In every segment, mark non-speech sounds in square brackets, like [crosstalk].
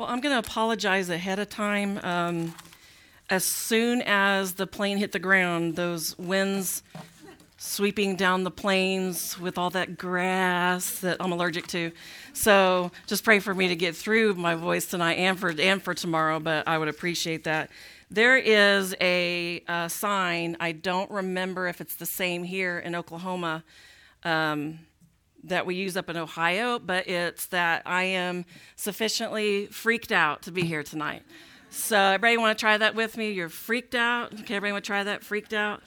Well, I'm going to apologize ahead of time. Um, as soon as the plane hit the ground, those winds sweeping down the plains with all that grass that I'm allergic to. So just pray for me to get through my voice tonight and for, and for tomorrow, but I would appreciate that. There is a, a sign, I don't remember if it's the same here in Oklahoma. Um, that we use up in Ohio, but it's that I am sufficiently freaked out to be here tonight. So, everybody want to try that with me? You're freaked out? Okay, everybody want to try that? Freaked out?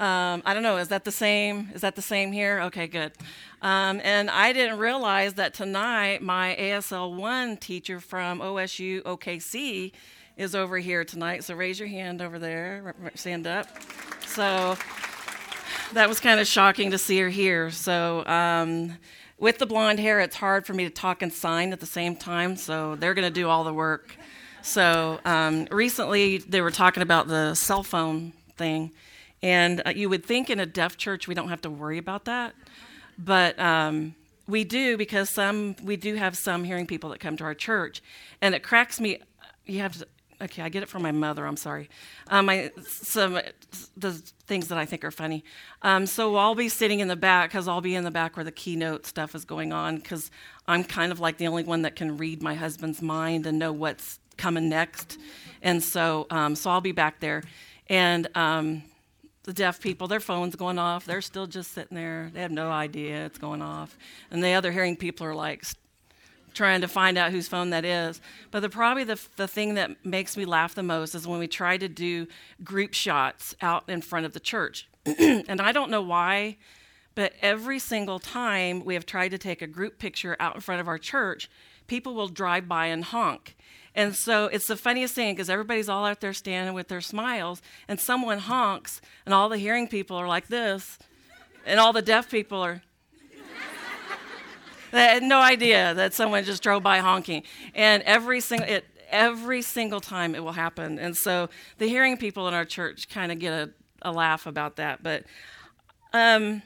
Um, I don't know. Is that the same? Is that the same here? Okay, good. Um, and I didn't realize that tonight my ASL 1 teacher from OSU OKC is over here tonight. So raise your hand over there, stand up. So that was kind of shocking to see her here. So, um, with the blonde hair, it's hard for me to talk and sign at the same time. So, they're going to do all the work. So, um, recently they were talking about the cell phone thing. And uh, you would think in a deaf church we don't have to worry about that. But um, we do because some we do have some hearing people that come to our church. And it cracks me. You have to, okay, I get it from my mother. I'm sorry. Um, my some the things that I think are funny. Um, so I'll be sitting in the back because I'll be in the back where the keynote stuff is going on because I'm kind of like the only one that can read my husband's mind and know what's coming next. And so, um, so I'll be back there, and um, the deaf people, their phones going off. They're still just sitting there. They have no idea it's going off, and the other hearing people are like trying to find out whose phone that is. But the, probably the, the thing that makes me laugh the most is when we try to do group shots out in front of the church. [clears throat] and I don't know why, but every single time we have tried to take a group picture out in front of our church, people will drive by and honk. And so it's the funniest thing because everybody's all out there standing with their smiles, and someone honks, and all the hearing people are like this, and all the deaf people are. They had no idea that someone just drove by honking. And every single it every single time it will happen. And so the hearing people in our church kind of get a, a laugh about that. But um,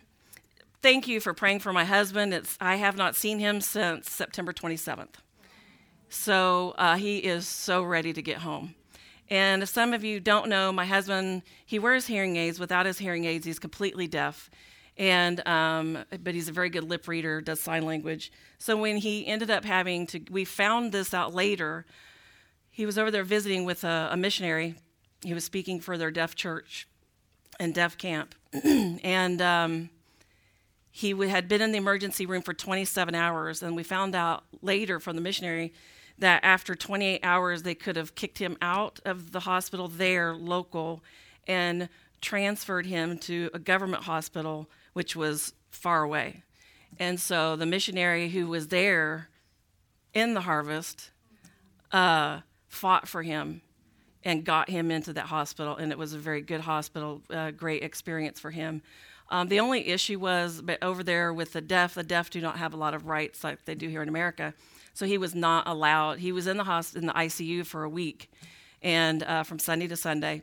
thank you for praying for my husband. It's I have not seen him since September 27th. So uh, he is so ready to get home. And some of you don't know, my husband, he wears hearing aids. Without his hearing aids, he's completely deaf and um, but he's a very good lip reader, does sign language. So when he ended up having to, we found this out later. He was over there visiting with a, a missionary. He was speaking for their deaf church and deaf camp, [clears throat] and um, he had been in the emergency room for 27 hours. And we found out later from the missionary that after 28 hours, they could have kicked him out of the hospital there, local, and transferred him to a government hospital which was far away. And so the missionary who was there in the harvest uh, fought for him and got him into that hospital, and it was a very good hospital, uh, great experience for him. Um, the only issue was, but over there with the deaf, the deaf do not have a lot of rights like they do here in America. So he was not allowed. He was in the hospital in the ICU for a week, and uh, from Sunday to Sunday,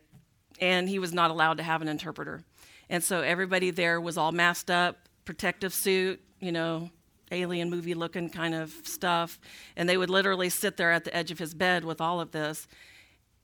and he was not allowed to have an interpreter. And so everybody there was all masked up, protective suit, you know, alien movie looking kind of stuff. And they would literally sit there at the edge of his bed with all of this.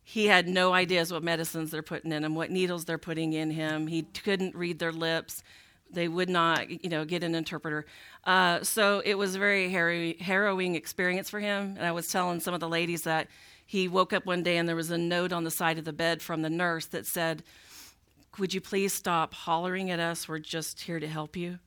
He had no ideas what medicines they're putting in him, what needles they're putting in him. He couldn't read their lips. They would not, you know, get an interpreter. Uh, so it was a very harrowing, harrowing experience for him. And I was telling some of the ladies that he woke up one day and there was a note on the side of the bed from the nurse that said, would you please stop hollering at us? We're just here to help you.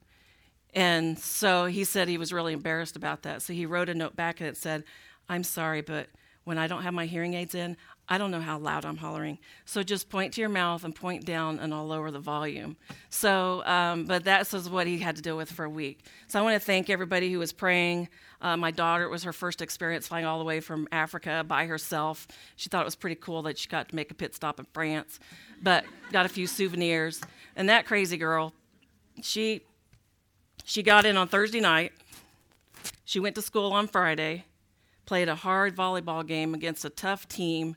And so he said he was really embarrassed about that. So he wrote a note back and it said, I'm sorry, but when I don't have my hearing aids in, I don't know how loud I'm hollering. So just point to your mouth and point down, and I'll lower the volume. So, um, but that was what he had to deal with for a week. So I want to thank everybody who was praying. Uh, my daughter, it was her first experience flying all the way from Africa by herself. She thought it was pretty cool that she got to make a pit stop in France, but got a few souvenirs. And that crazy girl, she she got in on Thursday night. She went to school on Friday, played a hard volleyball game against a tough team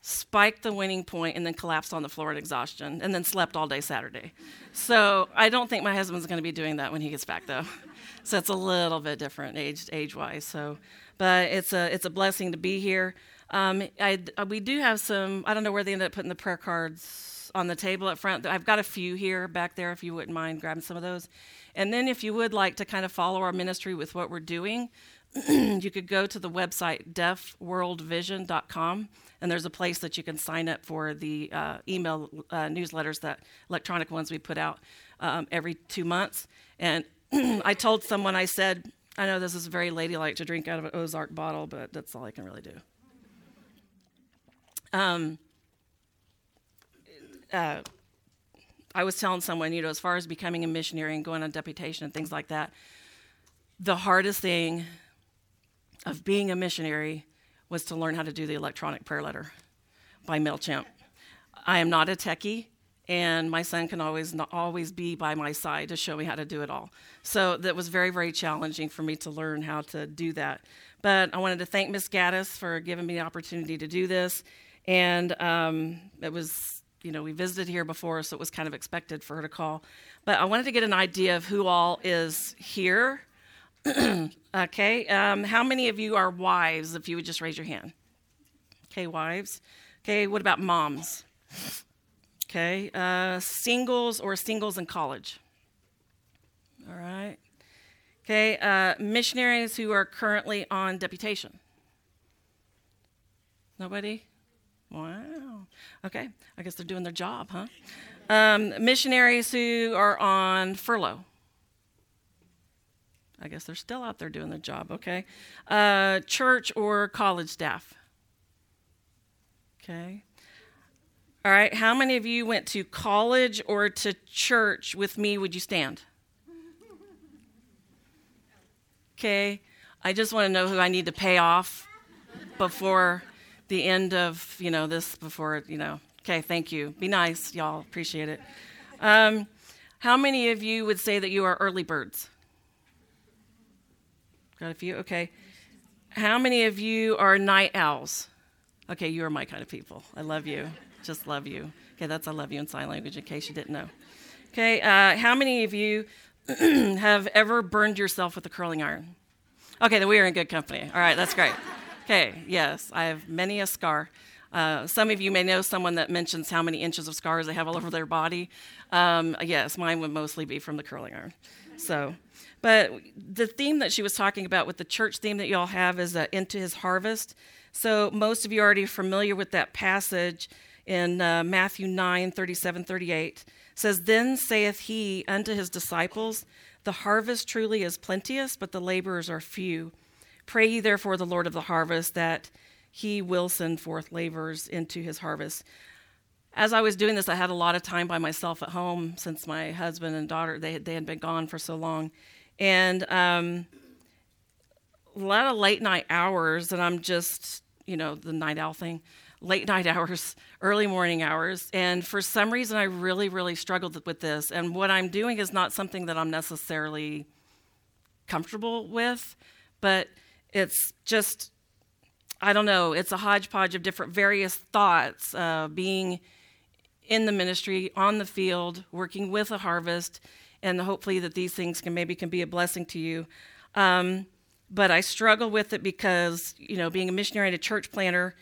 spiked the winning point, and then collapsed on the floor in exhaustion, and then slept all day Saturday. So I don't think my husband's going to be doing that when he gets back, though. [laughs] so it's a little bit different age age wise. So, but it's a it's a blessing to be here. Um, I, we do have some. I don't know where they ended up putting the prayer cards on the table at front. I've got a few here back there. If you wouldn't mind grabbing some of those, and then if you would like to kind of follow our ministry with what we're doing, [clears throat] you could go to the website deafworldvision.com and there's a place that you can sign up for the uh, email uh, newsletters that electronic ones we put out um, every two months. And [clears throat] i told someone i said i know this is very ladylike to drink out of an Ozarka bottle but that's all i can really do. Um, uh, i was telling someone you know as far as becoming a missionary and going on deputation and things like that the hardest thing of being a missionary was to learn how to do the electronic prayer letter by MailChimp. I am not a techie, and my son can always not always be by my side to show me how to do it all. So that was very, very challenging for me to learn how to do that. But I wanted to thank Miss Gaddis for giving me the opportunity to do this. And um, it was, you know, we visited here before, so it was kind of expected for her to call. But I wanted to get an idea of who all is here [clears throat] okay. Um, how many of you are wives? If you would just raise your hand. Okay, wives. Okay, what about moms? Okay, uh, singles or singles in college. All right. Okay, uh, missionaries who are currently on deputation. Nobody? Wow. Okay, I guess they're doing their job, huh? Um, missionaries who are on furlough. I guess they're still out there doing their job, okay? Uh, church or college staff? Okay. All right, how many of you went to college or to church with me? Would you stand? Okay, I just want to know who I need to pay off before the end of, you know, this, before, you know. Okay, thank you. Be nice, y'all. Appreciate it. Um, how many of you would say that you are early birds? Got a few? Okay. How many of you are night owls? Okay, you are my kind of people. I love you. [laughs] Just love you. Okay, that's I love you in sign language in case you didn't know. Okay, uh, how many of you [clears throat] have ever burned yourself with a curling iron? Okay, then we are in good company. All right, that's great. [laughs] Okay, yes, I have many a scar. Uh, some of you may know someone that mentions how many inches of scars they have all over their body. Um, yes, mine would mostly be from the curling iron. So, but the theme that she was talking about with the church theme that you all have is uh, into his harvest. So most of you are already familiar with that passage in uh, Matthew 9 37 38. It says, Then saith he unto his disciples, The harvest truly is plenteous, but the laborers are few. Pray ye therefore the Lord of the harvest that he will send forth laborers into his harvest. As I was doing this, I had a lot of time by myself at home since my husband and daughter they they had been gone for so long, and um, a lot of late night hours. And I'm just you know the night owl thing, late night [laughs] hours, early morning hours. And for some reason, I really really struggled with this. And what I'm doing is not something that I'm necessarily comfortable with, but it's just I don't know. It's a hodgepodge of different various thoughts, uh, being in the ministry, on the field, working with a harvest, and hopefully that these things can maybe can be a blessing to you. Um, but I struggle with it because you know, being a missionary and a church planter,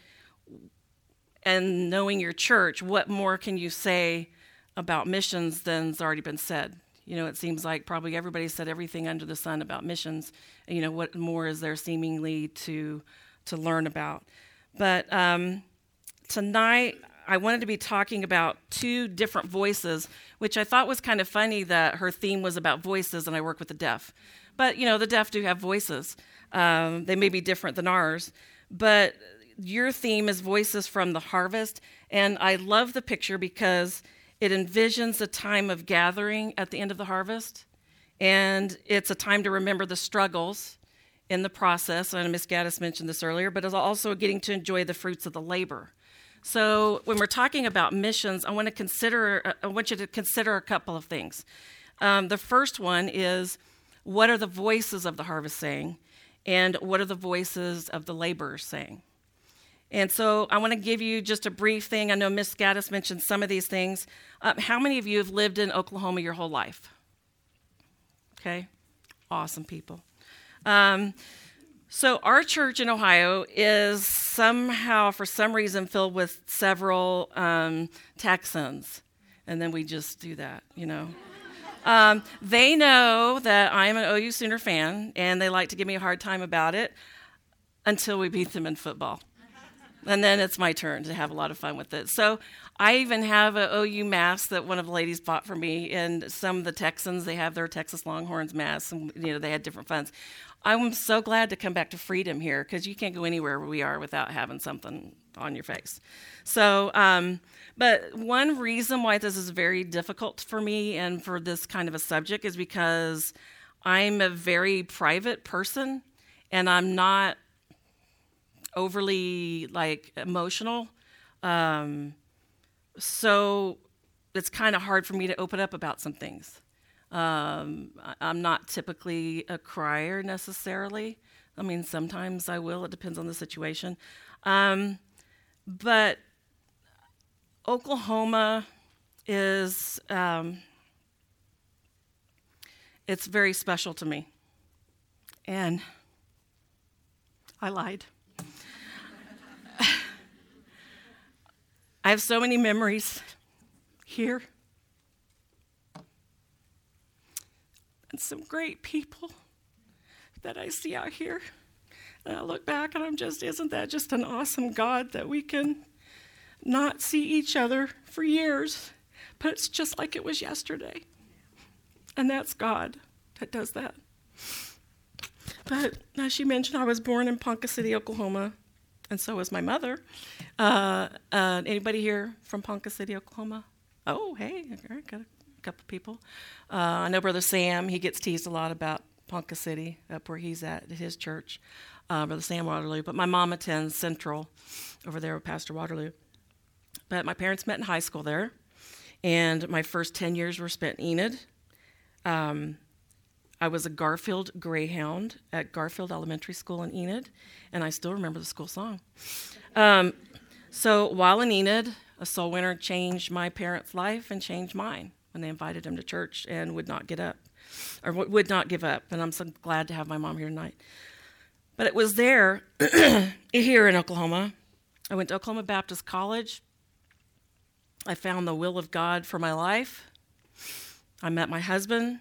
and knowing your church, what more can you say about missions than's already been said? You know, it seems like probably everybody said everything under the sun about missions. You know, what more is there seemingly to to learn about? But um, tonight, I wanted to be talking about two different voices, which I thought was kind of funny that her theme was about voices, and I work with the deaf. But, you know, the deaf do have voices. Um, they may be different than ours. But your theme is voices from the harvest. And I love the picture because it envisions a time of gathering at the end of the harvest. And it's a time to remember the struggles in the process. And Ms. Gaddis mentioned this earlier, but it's also getting to enjoy the fruits of the labor. So when we're talking about missions, I want to consider. I want you to consider a couple of things. Um, the first one is what are the voices of the harvest saying, and what are the voices of the laborers saying. And so I want to give you just a brief thing. I know Miss Gaddis mentioned some of these things. Um, how many of you have lived in Oklahoma your whole life? Okay, awesome people. Um, So, our church in Ohio is somehow, for some reason, filled with several um, Texans. And then we just do that, you know. Um, they know that I'm an OU Sooner fan, and they like to give me a hard time about it until we beat them in football. And then it's my turn to have a lot of fun with it. So I even have an OU mask that one of the ladies bought for me, and some of the Texans they have their Texas Longhorns masks, and you know they had different funds. I'm so glad to come back to freedom here because you can't go anywhere we are without having something on your face. So, um, but one reason why this is very difficult for me and for this kind of a subject is because I'm a very private person and I'm not overly like emotional. Um, so it's kind of hard for me to open up about some things. Um, I'm not typically a crier necessarily. I mean, sometimes I will. It depends on the situation. Um, but Oklahoma is um, it's very special to me, and I lied. [laughs] I have so many memories here and some great people that I see out here. And I look back and I'm just, isn't that just an awesome God that we can not see each other for years, but it's just like it was yesterday. And that's God that does that. But as she mentioned, I was born in Ponca City, Oklahoma, and so was my mother. Uh, uh, anybody here from Ponca City, Oklahoma? Oh, hey, got a couple people. Uh, I know Brother Sam, he gets teased a lot about Ponca City, up where he's at, at his church uh, Brother Sam Waterloo. But my mom attends Central over there with Pastor Waterloo. But my parents met in high school there, and my first 10 years were spent in Enid. Um, I was a Garfield Greyhound at Garfield Elementary School in Enid, and I still remember the school song. Um, so while in Enid, a soul winner changed my parents' life and changed mine when they invited him to church and would not get up, or would not give up. And I'm so glad to have my mom here tonight. But it was there, [clears throat] here in Oklahoma. I went to Oklahoma Baptist College. I found the will of God for my life. I met my husband.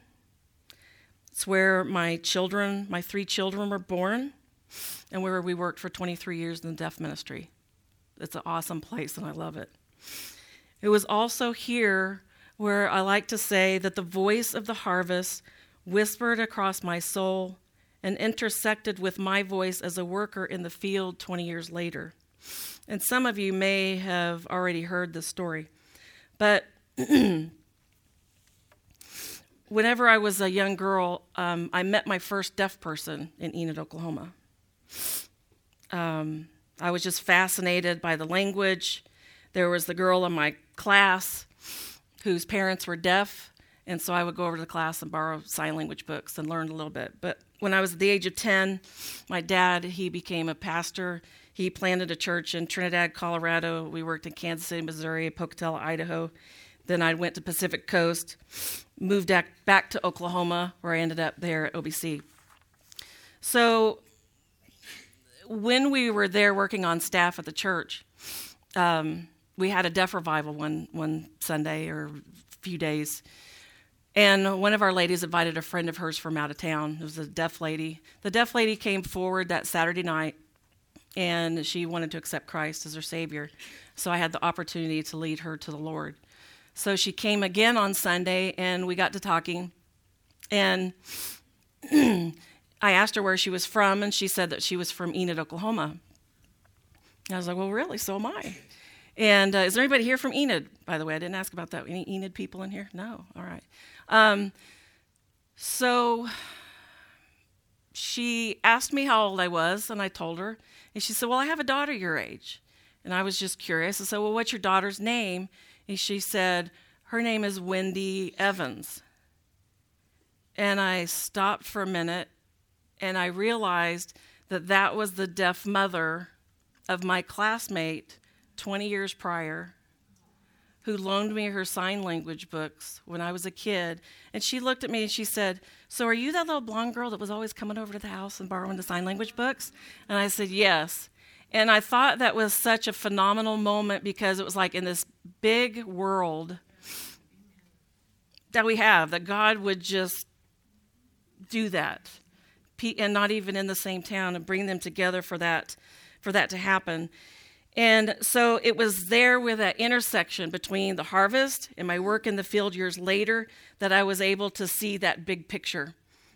It's where my children, my three children, were born, and where we worked for 23 years in the deaf ministry. It's an awesome place, and I love it. It was also here where I like to say that the voice of the harvest whispered across my soul and intersected with my voice as a worker in the field 20 years later. And some of you may have already heard this story. But [clears throat] whenever I was a young girl, um, I met my first deaf person in Enid, Oklahoma. Um, I was just fascinated by the language. There was the girl in my class whose parents were deaf, and so I would go over to the class and borrow sign language books and learn a little bit. But when I was at the age of 10, my dad, he became a pastor. He planted a church in Trinidad, Colorado. We worked in Kansas City, Missouri, Pocatello, Idaho. Then I went to Pacific Coast, moved back to Oklahoma, where I ended up there at OBC. So when we were there working on staff at the church, um, we had a deaf revival one one Sunday or few days, and one of our ladies invited a friend of hers from out of town. It was a deaf lady. The deaf lady came forward that Saturday night and she wanted to accept Christ as her Savior. So I had the opportunity to lead her to the Lord. So she came again on Sunday and we got to talking. And [clears throat] I asked her where she was from, and she said that she was from Enid, Oklahoma. I was like, well, really? So am I. And uh, is there anybody here from Enid, by the way? I didn't ask about that. Any Enid people in here? No? All right. Um, so she asked me how old I was, and I told her. And she said, Well, I have a daughter your age. And I was just curious. I said, Well, what's your daughter's name? And she said, Her name is Wendy Evans. And I stopped for a minute and I realized that that was the deaf mother of my classmate 20 years prior who loaned me her sign language books when I was a kid. And she looked at me and she said, So, are you that little blonde girl that was always coming over to the house and borrowing the sign language books? And I said, Yes. And I thought that was such a phenomenal moment because it was like in this big world that we have, that God would just do that and not even in the same town and bring them together for that for that to happen and so it was there with that intersection between the harvest and my work in the field years later that I was able to see that big picture.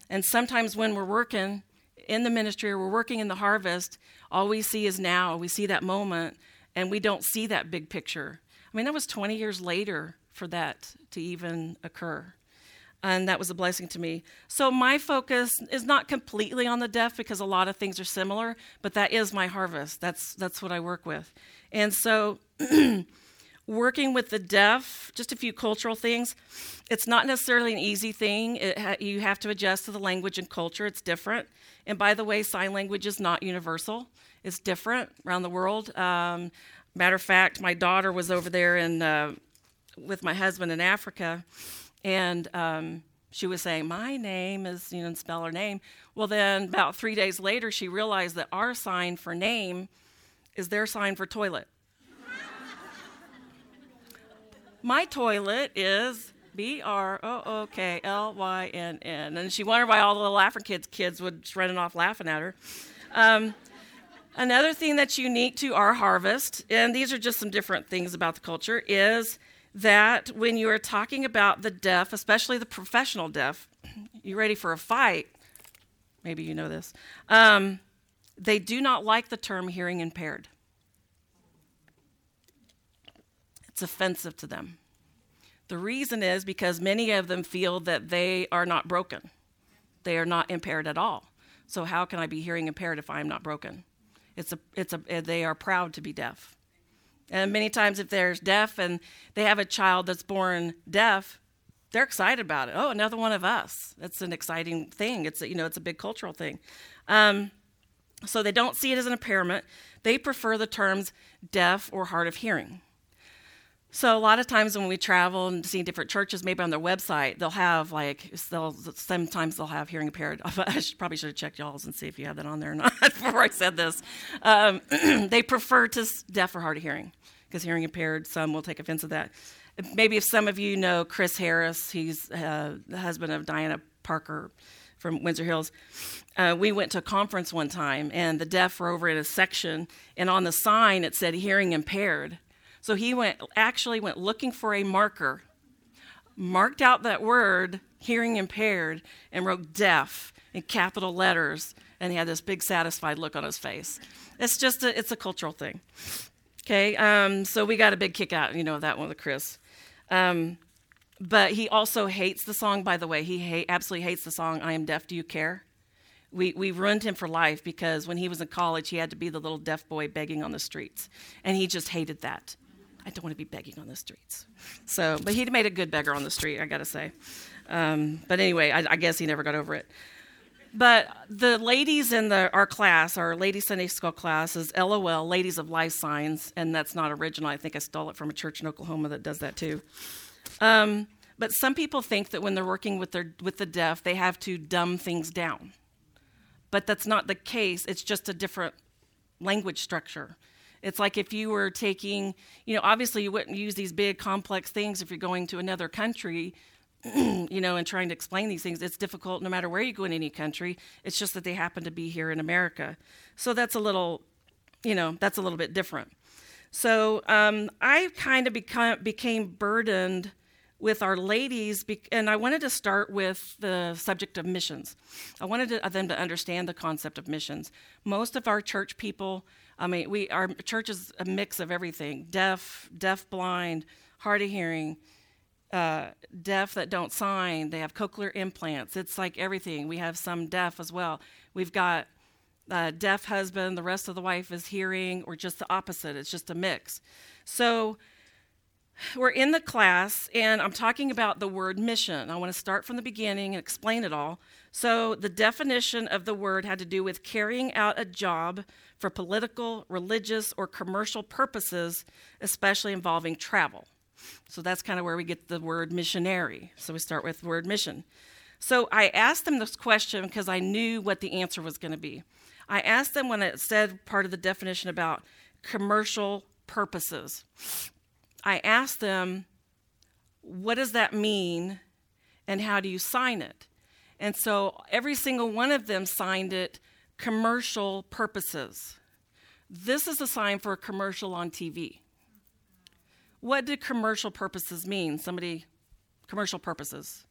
And sometimes when we're working in the ministry or we're working in the harvest, all we see is now. We see that moment and we don't see that big picture. I mean, that was 20 years later for that to even occur and that was a blessing to me. So my focus is not completely on the deaf because a lot of things are similar, but that is my harvest. That's that's what I work with. And so [clears throat] working with the deaf, just a few cultural things. It's not necessarily an easy thing. Ha- you have to adjust to the language and culture. It's different. And by the way, sign language is not universal. It's different around the world. Um, matter of fact, my daughter was over there in, uh, with my husband in Africa, and um, she was saying, My name is, you know, spell her name. Well, then about three days later, she realized that our sign for name is their sign for toilet. My toilet is B R O O K L Y N N. And she wondered why all the little African kids, kids would running off laughing at her. Um, another thing that's unique to our harvest, and these are just some different things about the culture, is that when you are talking about the deaf, especially the professional deaf, you ready for a fight? Maybe you know this. Um, they do not like the term hearing impaired. It's offensive to them. The reason is because many of them feel that they are not broken. They are not impaired at all. So how can I be hearing impaired if I am not broken? It's a, it's a, they are proud to be deaf. And many times, if there's deaf and they have a child that's born deaf, they're excited about it. Oh, another one of us. That's an exciting thing. It's a, you know it's a big cultural thing. Um, so they don't see it as an impairment. They prefer the terms deaf or hard of hearing. So a lot of times when we travel and see different churches, maybe on their website, they'll have like they'll sometimes they'll have hearing impaired. [laughs] I should, probably should have checked y'all's and see if you have that on there or not [laughs] before I said this. Um, [clears throat] they prefer to deaf or hard of hearing because hearing impaired. Some will take offense to that. Maybe if some of you know Chris Harris, he's uh, the husband of Diana Parker from Windsor Hills. Uh, we went to a conference one time, and the deaf were over in a section, and on the sign it said hearing impaired. So he went actually went looking for a marker, marked out that word hearing impaired, and wrote deaf in capital letters, and he had this big satisfied look on his face. It's just a, it's a cultural thing. Okay, um, so we got a big kick out, you know, that one with Chris. Um, but he also hates the song, by the way. He absolutely hates the song, I Am Deaf, Do You Care? We, we ruined him for life because when he was in college, he had to be the little deaf boy begging on the streets. And he just hated that. I don't want to be begging on the streets. So, but he'd made a good beggar on the street, I got to say. Um, but anyway, I, I guess he never got over it. But the ladies in the, our class, our Lady Sunday School class, is LOL, Ladies of Life Signs, and that's not original. I think I stole it from a church in Oklahoma that does that too. Um, but some people think that when they're working with, their, with the deaf, they have to dumb things down. But that's not the case. It's just a different language structure. It's like if you were taking, you know, obviously you wouldn't use these big complex things if you're going to another country [clears throat] you know, and trying to explain these things. It's difficult no matter where you go in any country. It's just that they happen to be here in America. So that's a little, you know, that's a little bit different. So um, I kind of become, became burdened with our ladies, and I wanted to start with the subject of missions. I wanted to, them to understand the concept of missions. Most of our church people, I mean, we our church is a mix of everything: deaf, deaf, blind, hard of hearing, uh, deaf that don't sign. They have cochlear implants. It's like everything. We have some deaf as well. We've got a deaf husband, the rest of the wife is hearing, or just the opposite. It's just a mix. So we're in the class, and I'm talking about the word mission. I want to start from the beginning and explain it all. So, the definition of the word had to do with carrying out a job for political, religious, or commercial purposes, especially involving travel. So that's kind of where we get the word missionary. So we start with word mission. So I asked them this question because I knew what the answer was going to be. I asked them when it said part of the definition about commercial purposes. I asked them, what does that mean and how do you sign it? And so every single one of them signed it commercial purposes. This is a sign for a commercial on TV. What do commercial purposes mean? Somebody, commercial purposes.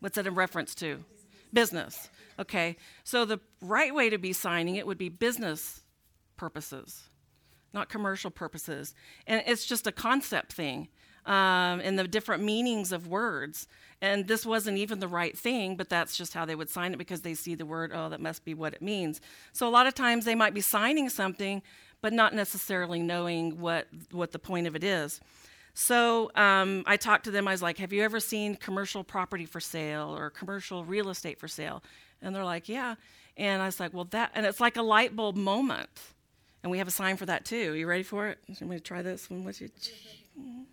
What's that in reference to? Business. Okay. So the right way to be signing it would be business purposes, not commercial purposes. And it's just a concept thing um, and the different meanings of words. And this wasn't even the right thing, but that's just how they would sign it because they see the word, oh, that must be what it means. So a lot of times they might be signing something, but not necessarily knowing what, what the point of it is. So um, I talked to them. I was like, Have you ever seen commercial property for sale or commercial real estate for sale? And they're like, Yeah. And I was like, Well, that, and it's like a light bulb moment. And we have a sign for that too. You ready for it? I'm going to try this one with you. [laughs]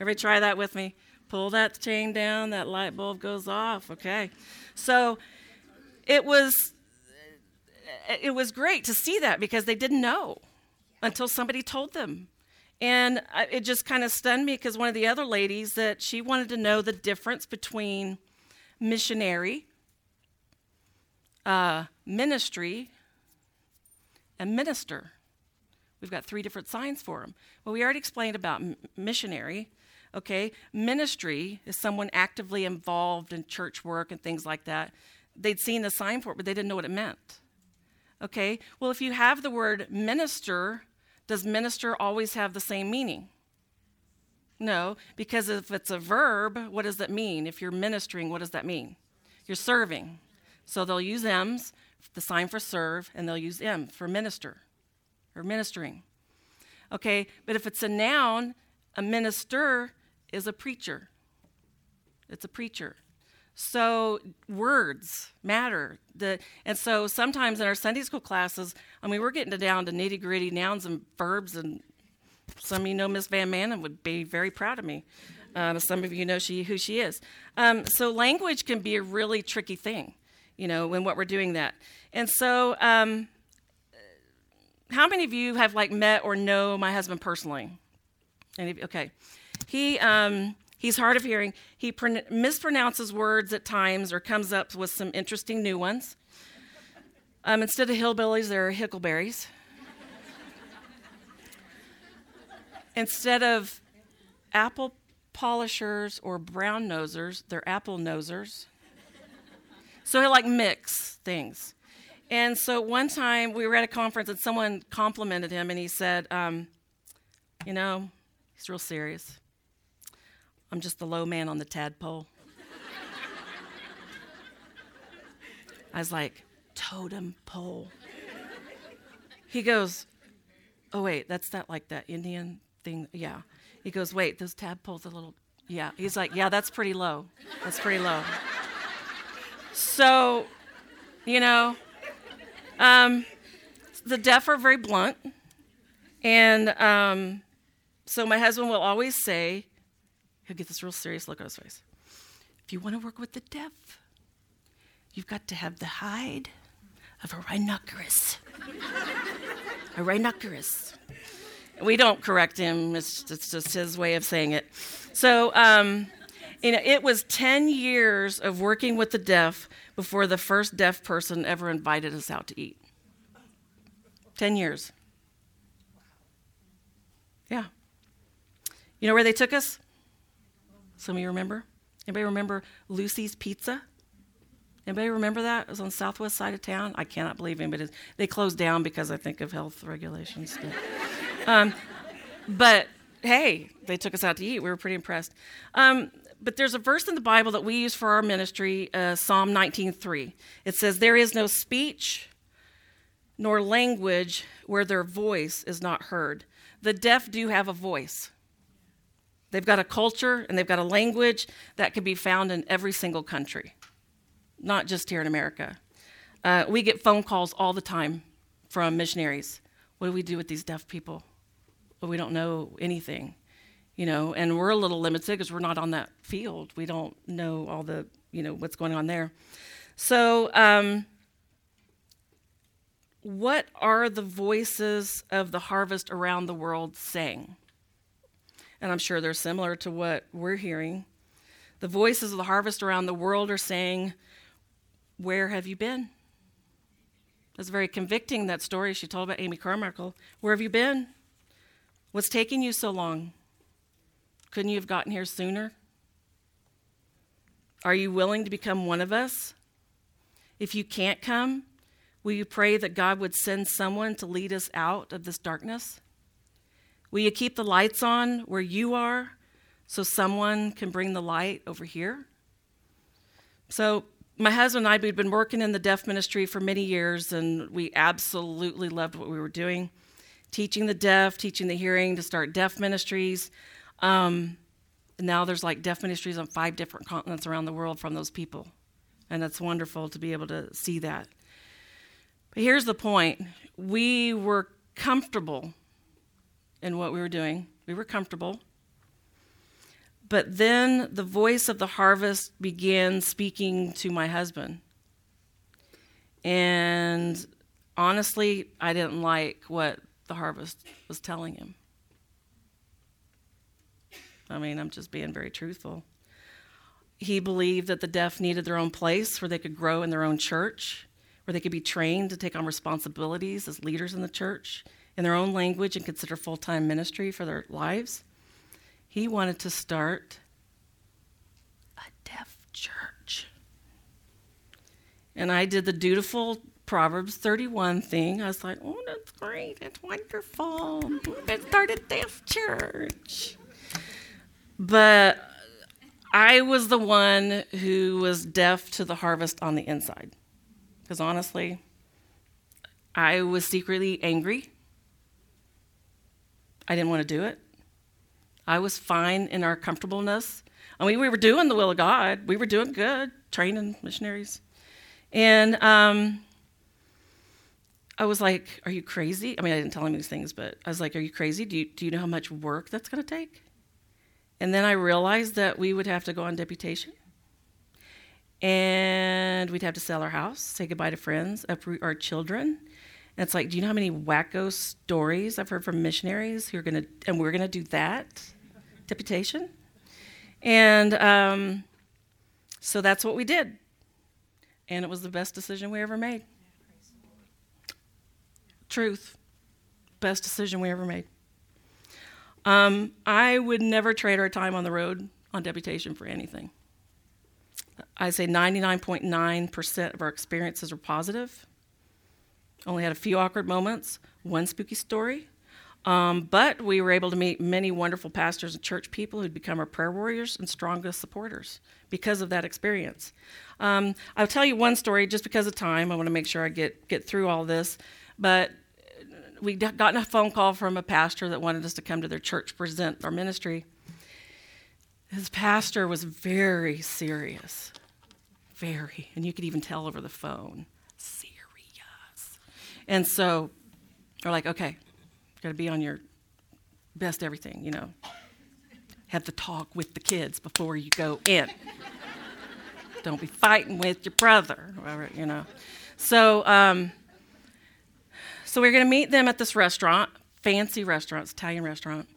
Everybody try that with me. Pull that chain down, that light bulb goes off. Okay. So it was it was great to see that because they didn't know until somebody told them. And it just kind of stunned me because one of the other ladies that she wanted to know the difference between missionary, uh, ministry, and minister. We've got three different signs for them. Well, we already explained about missionary. Okay, ministry is someone actively involved in church work and things like that. They'd seen the sign for it, but they didn't know what it meant. Okay, well, if you have the word minister does minister always have the same meaning? No, because if it's a verb, what does that mean? If you're ministering, what does that mean? You're serving. So they'll use M's, the sign for serve, and they'll use M for minister or ministering. Okay, but if it's a noun, a minister is a preacher. It's a preacher. So words matter. The, and so sometimes in our Sunday school classes, I mean, we're getting to down to nitty gritty nouns and verbs, and some of you know Miss Van Manen would be very proud of me. Um, some of you know she who she is. Um, so language can be a really tricky thing, you know, when what we're doing that. And so, um, how many of you have like met or know my husband personally? Any? Okay, he um, He's hard of hearing. He mispronounces words at times or comes up with some interesting new ones. Um, instead of hillbillies, there are hickleberries. instead of apple polishers or brown nosers, they're apple nosers. So he like mix things. And so one time we were at a conference and someone complimented him and he said, um, You know, he's real serious. I'm just the low man on the tadpole. I was like, totem pole. He goes, oh, wait, that's not like that Indian thing. Yeah. He goes, wait, those tadpoles are a little, yeah. He's like, yeah, that's pretty low. That's pretty low. so, you know, um, the deaf are very blunt. And um, so my husband will always say, he'll get this real serious look on his face. If you want to work with the deaf, you've got to have the hide of a rhinoceros. a rhinoceros. We don't correct him, it's, it's, just his way of saying it. So, um, you know, it was 10 years of working with the deaf before the first deaf person ever invited us out to eat. 10 years. Yeah. You know where they took us? Some of you remember? Anybody remember Lucy's Pizza? Anybody remember that? It was on the southwest side of town. I cannot believe but they closed down because I think of health regulations. But, um, but hey, they took us out to eat. We were pretty impressed. Um, but there's a verse in the Bible that we use for our ministry, uh, Psalm 19:3. It says, "There is no speech nor language where their voice is not heard." The deaf do have a voice. They've got a culture and they've got a language that can be found in every single country, not just here in America. Uh, we get phone calls all the time from missionaries. What do we do with these deaf people? Well, we don't know anything, you know, and we're a little limited because we're not on that field. We don't know all the you know, what's going on there. So, um, what are the voices of the harvest around the world saying? And I'm sure they're similar to what we're hearing. The voices of the harvest around the world are saying, Where have you been? That's very convicting, that story she told about Amy Carmichael. Where have you been? What's taking you so long? Couldn't you have gotten here sooner? Are you willing to become one of us? If you can't come, will you pray that God would send someone to lead us out of this darkness? Will you keep the lights on where you are so someone can bring the light over here? So, my husband and I, we'd been working in the deaf ministry for many years, and we absolutely loved what we were doing teaching the deaf, teaching the hearing to start deaf ministries. Um, now there's like deaf ministries on five different continents around the world from those people. And it's wonderful to be able to see that. But here's the point we were comfortable in what we were doing, we were comfortable. But then the voice of the harvest began speaking to my husband. And honestly, I didn't like what the harvest was telling him. I mean, I'm just being very truthful. He believed that the deaf needed their own place where they could grow in their own church, where they could be trained to take on responsibilities as leaders in the church in their own language and consider full time ministry for their lives. He wanted to start a deaf church. And I did the dutiful Proverbs 31 thing. I was like, oh, that's great. That's wonderful. Let's start a deaf church. But I was the one who was deaf to the harvest on the inside. Because honestly, I was secretly angry. I didn't want to do it. I was fine in our comfortableness. I mean, we were doing the will of God. We were doing good, training missionaries. And um, I was like, Are you crazy? I mean, I didn't tell him these things, but I was like, Are you crazy? Do you, do you know how much work that's going to take? And then I realized that we would have to go on deputation. And we'd have to sell our house, say goodbye to friends, uproot our children. And it's like, do you know how many wacko stories I've heard from missionaries who are going to, and we're going to do that? Deputation? And um, so that's what we did. And it was the best decision we ever made. Truth. Best decision we ever made. Um, I would never trade our time on the road on deputation for anything. I say 99.9% of our experiences were positive. Only had a few awkward moments, one spooky story. Um, but we were able to meet many wonderful pastors and church people who'd become our prayer warriors and strongest supporters because of that experience. Um, I'll tell you one story just because of time. I want to make sure I get, get through all this. But we got a phone call from a pastor that wanted us to come to their church present our ministry. His pastor was very serious, very, and you could even tell over the phone. And so we're like, okay, got to be on your best everything, you know. Have the talk with the kids before you go in. Don't be fighting with your brother, you know. So, um, so we're going to meet them at this restaurant, fancy restaurant, Italian restaurant.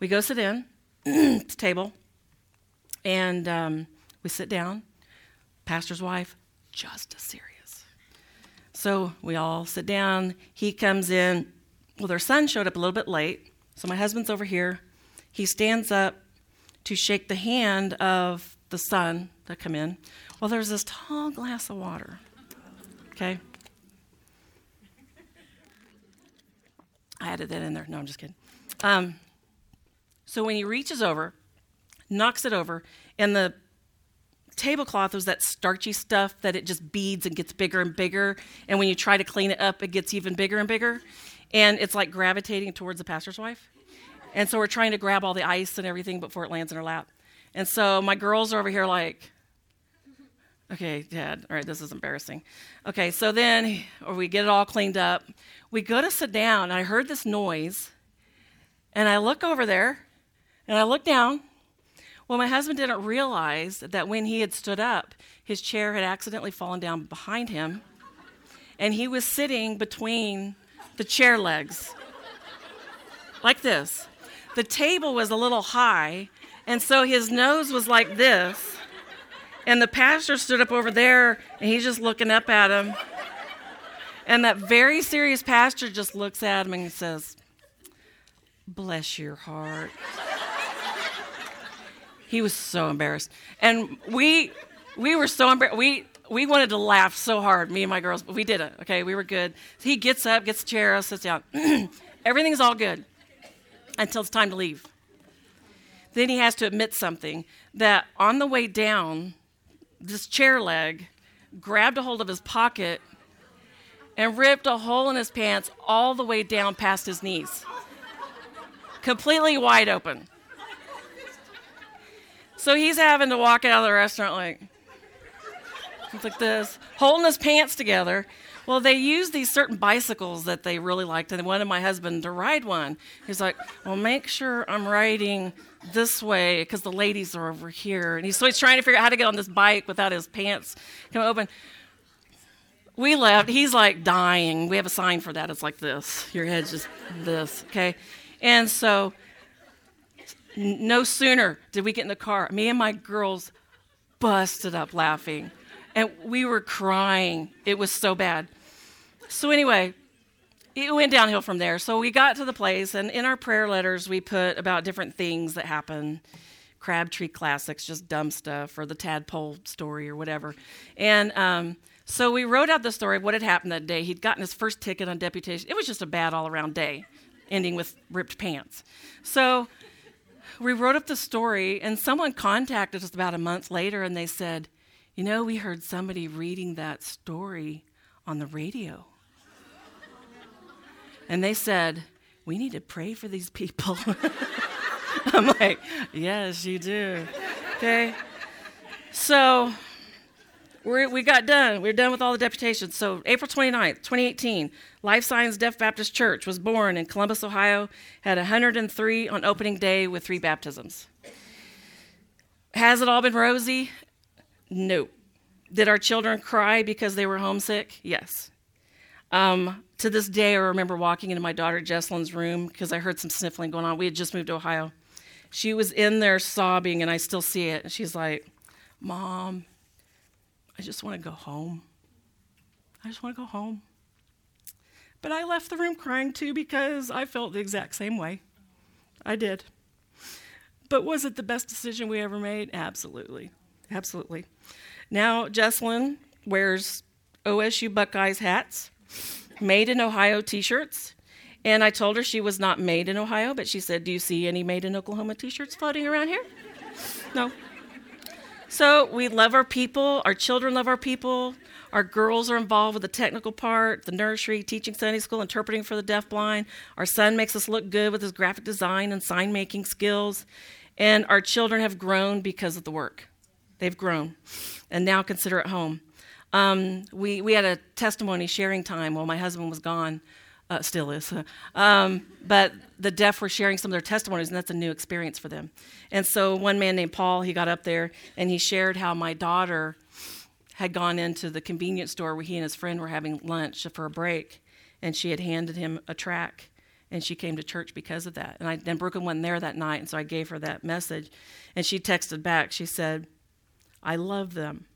We go sit in, [clears throat] the table, and um, we sit down. Pastor's wife, just as serious. So we all sit down. He comes in. Well, their son showed up a little bit late. So my husband's over here. He stands up to shake the hand of the son that come in. Well, there's this tall glass of water. Okay? I added that in there. No, I'm just kidding. Um, so when he reaches over, knocks it over, and the tablecloth was that starchy stuff that it just beads and gets bigger and bigger. And when you try to clean it up, it gets even bigger and bigger. And it's like gravitating towards the pastor's wife. And so we're trying to grab all the ice and everything before it lands in her lap. And so my girls are over here like, okay, Dad, all right, this is embarrassing. Okay, so then, or we get it all cleaned up. We go to sit down, and I heard this noise, and I look over there, and I look down. Well, my husband didn't realize that when he had stood up, his chair had accidentally fallen down behind him, and he was sitting between the chair legs, like this. The table was a little high, and so his nose was like this, and the pastor stood up over there, and he's just looking up at him. And that very serious pastor just looks at him and says, Bless your heart. He was so embarrassed. And we we were so embarrassed. We we wanted to laugh so hard, me and my girls, but we did it. Okay, we were good. He gets up, gets a chair, sits down. [clears throat] Everything's all good until it's time to leave. Then he has to admit something that on the way down, this chair leg grabbed a hold of his pocket and ripped a hole in his pants all the way down past his knees, completely wide open. So he's having to walk out of the restaurant like, [laughs] like this, holding his pants together. Well, they use these certain bicycles that they really liked, and they wanted my husband to ride one. He's like, Well, make sure I'm riding this way because the ladies are over here. And he's, so he's trying to figure out how to get on this bike without his pants coming open. We left. He's like dying. We have a sign for that. It's like this. Your head's just this, okay? And so, no sooner did we get in the car, me and my girls busted up laughing. And we were crying. It was so bad. So, anyway, it went downhill from there. So, we got to the place, and in our prayer letters, we put about different things that happen Crabtree Classics, just dumb stuff, or the tadpole story, or whatever. And, um, so we wrote out the story of what had happened that day. He'd gotten his first ticket on deputation. It was just a bad all around day, ending with ripped pants. So we wrote up the story, and someone contacted us about a month later and they said, You know, we heard somebody reading that story on the radio. and they said, We need to pray for these people. [laughs] I'm like, Yes, you do. Okay. So we we got done. We are done with all the deputations. So, April 29th, 2018, Life Signs Deaf Baptist Church was born in Columbus, Ohio, had 103 on opening day with three baptisms. Has it all been rosy? No. Did our children cry because they were homesick? Yes. Um, to this day, I remember walking into my daughter Jesselyn's room because I heard some sniffling going on. We had just moved to Ohio. She was in there sobbing, and I still see it. And she's like, Mom, I just want to go home. I just want to go home. But I left the room crying too because I felt the exact same way. I did. But was it the best decision we ever made? Absolutely. Absolutely. Now, Jesselyn wears OSU Buckeyes hats, made in Ohio t shirts. And I told her she was not made in Ohio, but she said, Do you see any made in Oklahoma t shirts floating around here? No. So we love our people, our children love our people, our girls are involved with the technical part, the nursery, teaching Sunday school, interpreting for the deafblind. Our son makes us look good with his graphic design and sign making skills. And our children have grown because of the work. They've grown and now consider it home. Um, we, we had a testimony sharing time while my husband was gone uh, still is. [laughs] Um, but the deaf were sharing some of their testimonies, and that's a new experience for them. And so one man named Paul, he got up there and he shared how my daughter had gone into the convenience store where he and his friend were having lunch for a break, and she had handed him a track, and she came to church because of that. And I, then Brooklyn wasn't there that night, and so I gave her that message, and she texted back. She said, "I love them.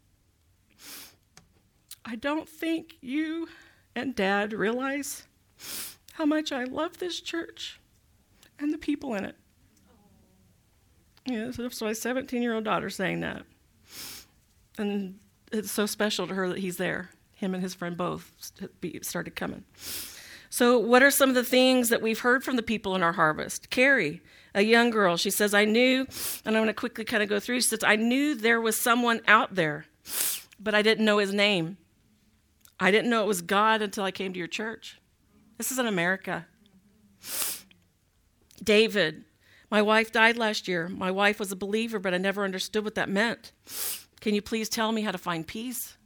I don't think you and Dad realize." How much I love this church and the people in it. Yeah, so that's my 17 year old daughter saying that. And it's so special to her that he's there. Him and his friend both started coming. So, what are some of the things that we've heard from the people in our harvest? Carrie, a young girl, she says, I knew, and I'm going to quickly kind of go through. She says, I knew there was someone out there, but I didn't know his name. I didn't know it was God until I came to your church. This is in America. David, my wife died last year. My wife was a believer, but I never understood what that meant. Can you please tell me how to find peace?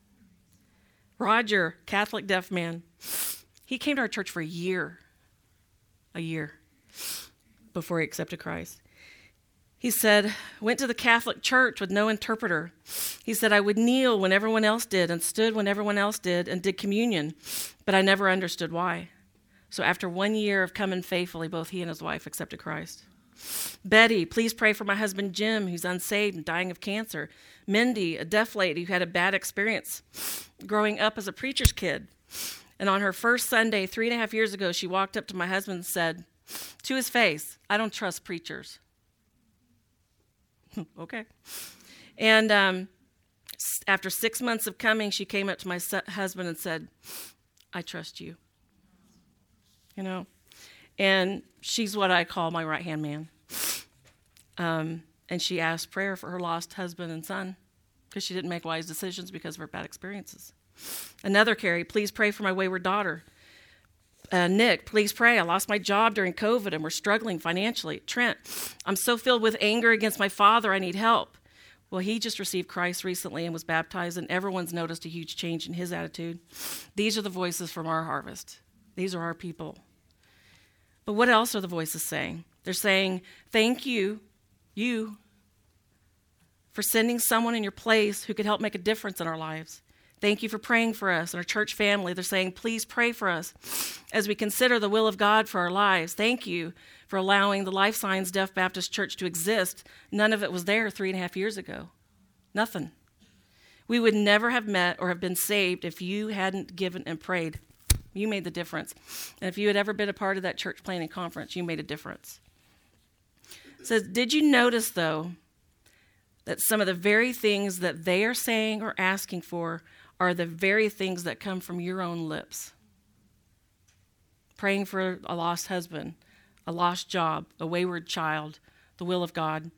Roger, Catholic deaf man, he came to our church for a year, a year before he accepted Christ. He said, went to the Catholic Church with no interpreter. He said, I would kneel when everyone else did and stood when everyone else did and did communion, but I never understood why. So after one year of coming faithfully, both he and his wife accepted Christ. Betty, please pray for my husband Jim, who's unsaved and dying of cancer. Mindy, a deaf lady who had a bad experience growing up as a preacher's kid. And on her first Sunday, three and a half years ago, she walked up to my husband and said to his face, I don't trust preachers. [laughs] okay. And um, after six months of coming, she came up to my husband and said, I trust you. You know? And she's what I call my right hand man. Um, and she asked prayer for her lost husband and son because she didn't make wise decisions because of her bad experiences. Another Carrie, please pray for my wayward daughter. Uh, Nick, please pray. I lost my job during COVID and we're struggling financially. Trent, I'm so filled with anger against my father, I need help. Well, he just received Christ recently and was baptized, and everyone's noticed a huge change in his attitude. These are the voices from our harvest. These are our people. But what else are the voices saying? They're saying, Thank you, you, for sending someone in your place who could help make a difference in our lives. Thank you for praying for us and our church family. They're saying, please pray for us as we consider the will of God for our lives. Thank you for allowing the Life Signs Deaf Baptist Church to exist. None of it was there three and a half years ago. Nothing. We would never have met or have been saved if you hadn't given and prayed. You made the difference. And if you had ever been a part of that church planning conference, you made a difference. It says, Did you notice, though, that some of the very things that they are saying or asking for are the very things that come from your own lips. Praying for a lost husband, a lost job, a wayward child, the will of God.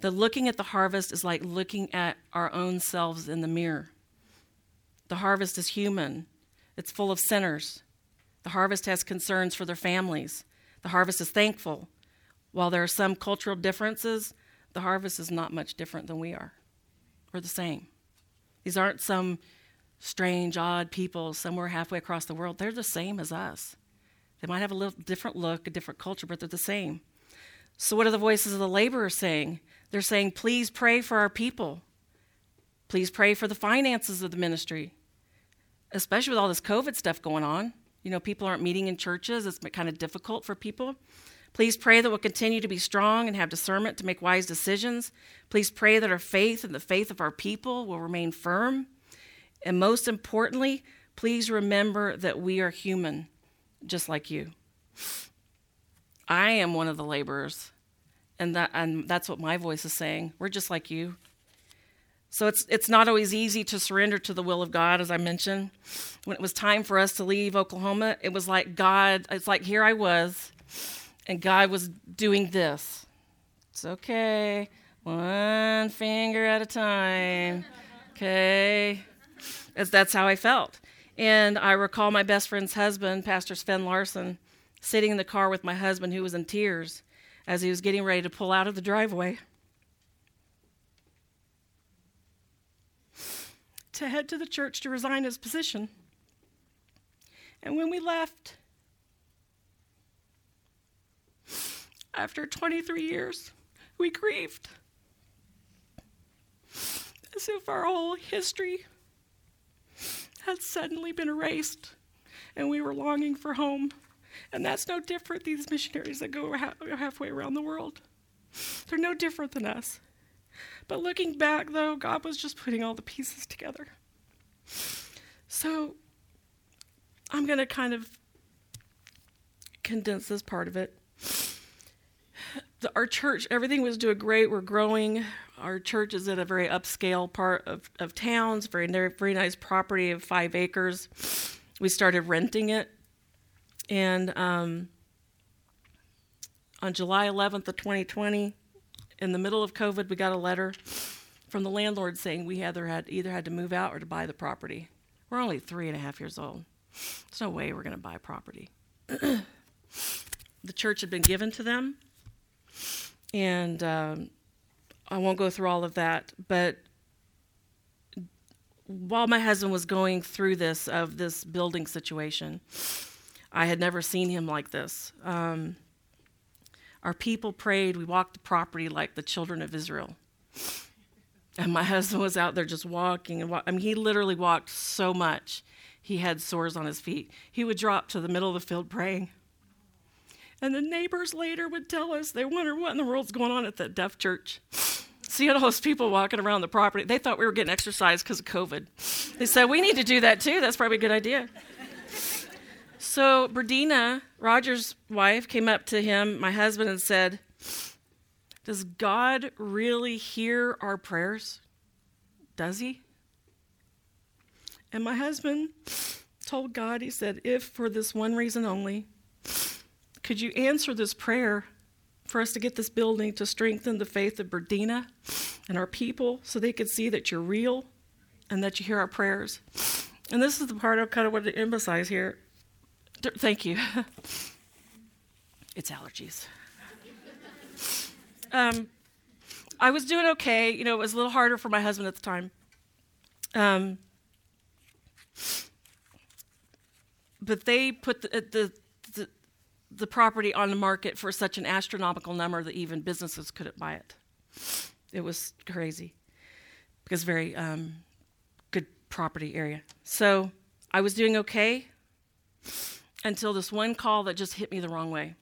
The looking at the harvest is like looking at our own selves in the mirror. The harvest is human, it's full of sinners. The harvest has concerns for their families. The harvest is thankful. While there are some cultural differences, the harvest is not much different than we are. We're the same. These aren't some strange, odd people somewhere halfway across the world, they're the same as us. They might have a little different look, a different culture, but they're the same. So, what are the voices of the laborers saying? They're saying, please pray for our people. Please pray for the finances of the ministry, especially with all this COVID stuff going on. You know, people aren't meeting in churches, it's kind of difficult for people. Please pray that we'll continue to be strong and have discernment to make wise decisions. Please pray that our faith and the faith of our people will remain firm. And most importantly, please remember that we are human, just like you. I am one of the laborers, and, that, and that's what my voice is saying. We're just like you. So it's, it's not always easy to surrender to the will of God, as I mentioned. When it was time for us to leave Oklahoma, it was like God, it's like here I was, and God was doing this. It's okay, one finger at a time. Okay, as that's how I felt. And I recall my best friend's husband, Pastor Sven Larson, sitting in the car with my husband, who was in tears as he was getting ready to pull out of the driveway to head to the church to resign his position. And when we left, after 23 years, we grieved as if our whole history had suddenly been erased and we were longing for home. And that's no different, these missionaries that go halfway around the world. They're no different than us. But looking back, though, God was just putting all the pieces together. So I'm going to kind of condense this part of it. The, our church, everything was doing great. We're growing. Our church is in a very upscale part of, of towns, very, very nice property of five acres. We started renting it. And um, on July 11th of 2020, in the middle of COVID, we got a letter from the landlord saying we either had either had to move out or to buy the property. We're only three and a half years old. There's no way we're going to buy property. the church had been given to them, and um, I won't go through all of that, but while my husband was going through this of this building situation, I had never seen him like this. Um, Our people prayed. We walked the property like the children of Israel. And my [laughs] husband was out there just walking and walk- I mean, he literally walked so much. He had sores on his feet. He would drop to the middle of the field praying. And the neighbors later would tell us they wondered what in the world's going on at that deaf church. [laughs] Seeing all those people walking around the property, they thought we were getting exercise because of COVID. They said, We need to do that too. That's probably a good idea. So Berdina, Roger's wife, came up to him, my husband, and said, Does God really hear our prayers? Does he? And my husband told God, he said, If for this one reason only, could you answer this prayer for us to get this building to strengthen the faith of Berdina and our people so they could see that you're real and that you hear our prayers? And this is the part I kind of wanted to emphasize here. Thank you. [laughs] it's allergies. Um, I was doing okay. You know, it was a little harder for my husband at the time. Um, but they put the, the, the, the, property on the market for such an astronomical number that even businesses couldn't buy it. It was crazy because very um, good property area. So I was doing okay until this one call that just hit me the wrong way.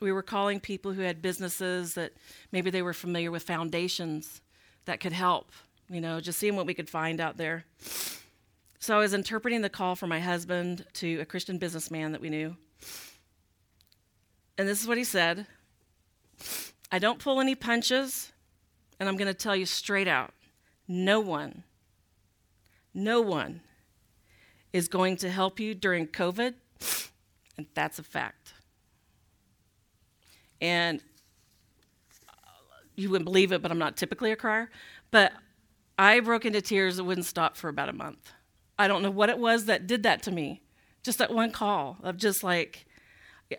We were calling people who had businesses that maybe they were familiar with foundations that could help, you know, just seeing what we could find out there. So I was interpreting the call from my husband to a Christian businessman that we knew. And this is what he said I don't pull any punches, and I'm going to tell you straight out no one, no one is going to help you during COVID, and that's a fact. And uh, you wouldn't believe it, but I'm not typically a crier. But I broke into tears that wouldn't stop for about a month. I don't know what it was that did that to me. Just that one call of just like,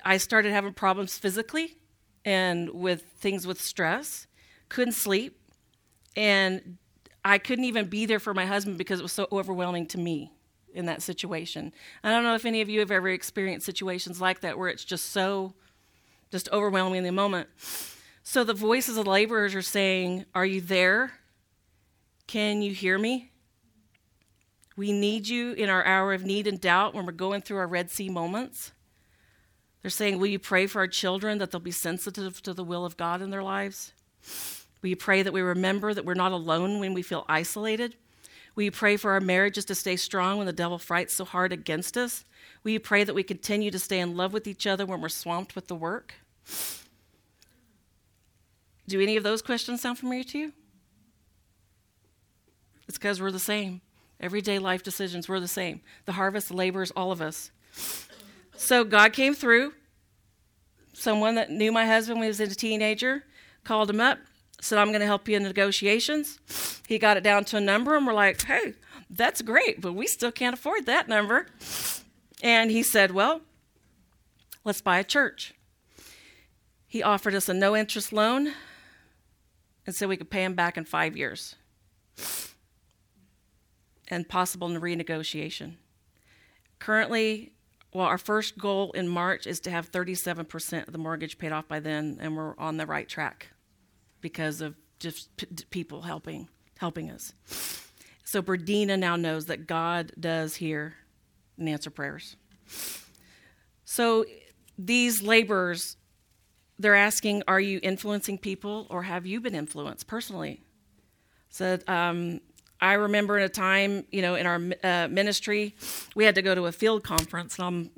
I started having problems physically and with things with stress, couldn't sleep, and I couldn't even be there for my husband because it was so overwhelming to me in that situation. I don't know if any of you have ever experienced situations like that where it's just so just overwhelming in the moment. So the voices of the laborers are saying, Are you there? Can you hear me? We need you in our hour of need and doubt when we're going through our Red Sea moments. They're saying, Will you pray for our children that they'll be sensitive to the will of God in their lives? Will you pray that we remember that we're not alone when we feel isolated? Will you pray for our marriages to stay strong when the devil fights so hard against us? Will you pray that we continue to stay in love with each other when we're swamped with the work? Do any of those questions sound familiar to you? It's because we're the same. Everyday life decisions, we're the same. The harvest, the laborers, all of us. So God came through. Someone that knew my husband when he was a teenager called him up, said, I'm going to help you in negotiations. He got it down to a number, and we're like, hey, that's great, but we still can't afford that number. And he said, well, let's buy a church. He offered us a no interest loan and said we could pay him back in five years and possible renegotiation. Currently, well, our first goal in March is to have 37% of the mortgage paid off by then, and we're on the right track because of just p- people helping helping us. So Berdina now knows that God does hear and answer prayers. So these laborers, they're asking, are you influencing people or have you been influenced personally? So um, I remember in a time, you know, in our uh, ministry, we had to go to a field conference, and I'm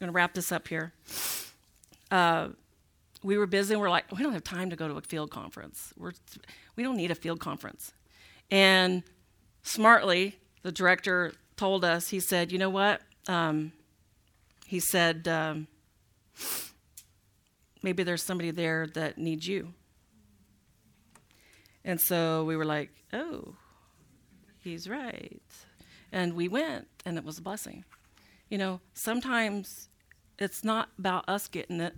going to wrap this up here. Uh, we were busy and we're like, we don't have time to go to a field conference. We're, we don't need a field conference. And smartly, the director told us, he said, you know what? Um, he said, um, maybe there's somebody there that needs you. And so we were like, oh, he's right. And we went, and it was a blessing. You know, sometimes it's not about us getting it,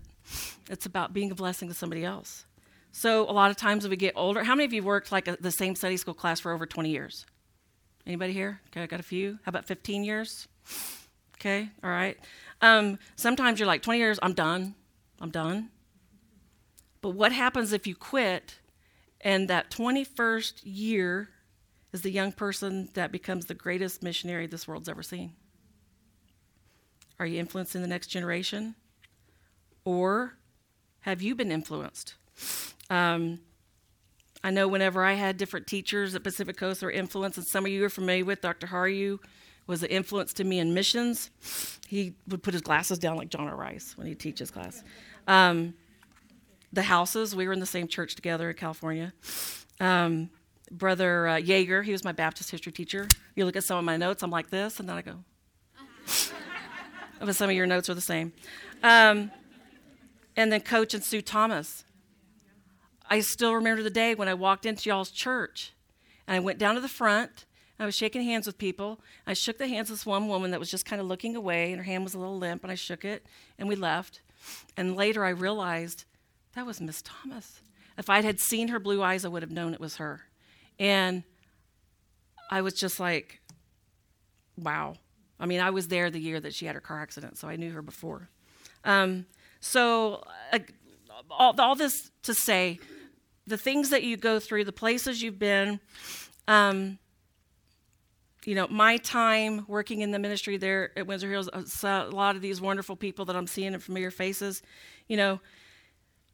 it's about being a blessing to somebody else. So a lot of times when we get older, how many of you worked like a, the same Sunday school class for over 20 years? Anybody here? Okay, I got a few. How about 15 years? Okay, all right. Um, sometimes you're like 20 years, I'm done. I'm done. But what happens if you quit and that 21st year is the young person that becomes the greatest missionary this world's ever seen? Are you influencing the next generation? Or have you been influenced? Um, I know whenever I had different teachers at Pacific Coast or influence, and some of you are familiar with Dr. Haru was an influence to me in missions. He would put his glasses down like John. Rice when he'd teach his class. Um, the houses, we were in the same church together in California. Um, Brother uh, Yeager, he was my Baptist history teacher. You look at some of my notes, I'm like this, and then I go. [laughs] but some of your notes are the same. Um, and then Coach and Sue Thomas. I still remember the day when I walked into y'all's church and I went down to the front. I was shaking hands with people. I shook the hands of this one woman that was just kind of looking away, and her hand was a little limp, and I shook it, and we left. And later I realized that was Miss Thomas. If I had seen her blue eyes, I would have known it was her. And I was just like, wow. I mean, I was there the year that she had her car accident, so I knew her before. Um, so, uh, all, all, this to say, the things that you go through, the places you've been, um, you know, my time working in the ministry there at Windsor Hills, uh, a lot of these wonderful people that I'm seeing and familiar faces, you know,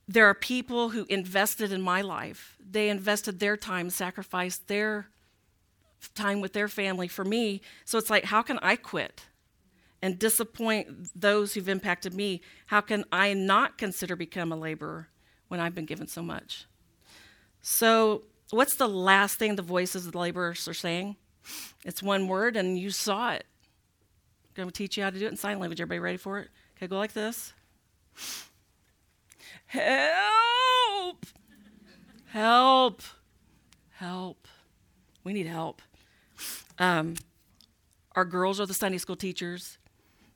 there are people who invested in my life. They invested their time, sacrificed their time with their family for me. So it's like, how can I quit and disappoint those who've impacted me? How can I not consider become a laborer when I've been given so much? So, what's the last thing the voices of the laborers are saying? It's one word, and you saw it. I'm going to teach you how to do it in sign language. Everybody ready for it? Okay, go like this. Help! Help! Help. We need help. Um, our girls are the Sunday school teachers,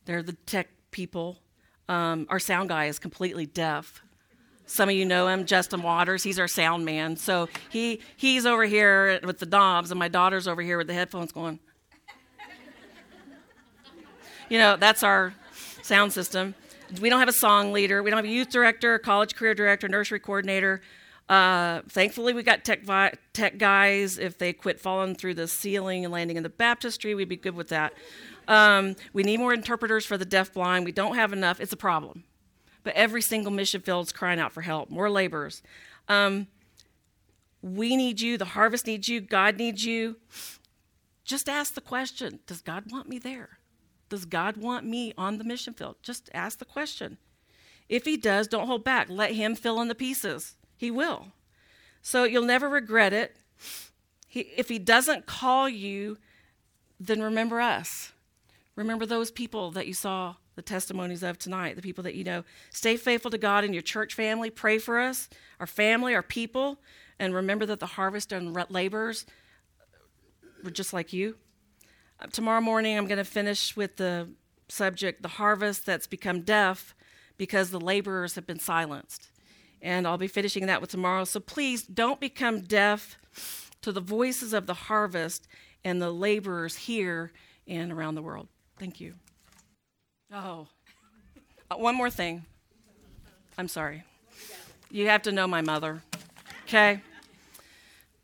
they're the tech people. Um, our sound guy is completely deaf. Some of you know him, Justin Waters. He's our sound man. So he he's over here with the knobs, and my daughter's over here with the headphones going. you know, that's our sound system. We don't have a song leader. We don't have a youth director, college career director, nursery coordinator. Uh, thankfully, we got tech, vi- tech guys. If they quit falling through the ceiling and landing in the baptistry, we'd be good with that. Um, we need more interpreters for the deafblind. We don't have enough. It's a problem but every single mission field is crying out for help, more laborers. Um, we need you, the harvest needs you, God needs you. Just ask the question Does God want me there? Does God want me on the mission field? Just ask the question. If He does, don't hold back. Let Him fill in the pieces. He will. So you'll never regret it. He, if He doesn't call you, then remember us. Remember those people that you saw the testimonies of tonight, the people that you know. Stay faithful to God and your church family. Pray for us, our family, our people, and remember that the harvest and laborers were just like you. Uh, tomorrow morning, I'm going to finish with the subject the harvest that's become deaf because the laborers have been silenced. And I'll be finishing that with tomorrow. So please don't become deaf to the voices of the harvest and the laborers here and around the world. Thank you. Oh, uh, one more thing. I'm sorry. You have to know my mother, okay?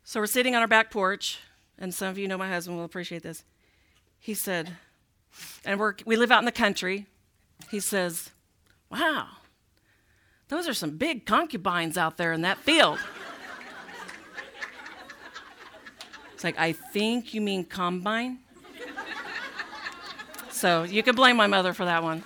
So we're sitting on our back porch, and some of you know my husband will appreciate this. He said, and we're, we live out in the country. He says, Wow, those are some big concubines out there in that field. it's like, I think you mean combine? So you can blame my mother for that one.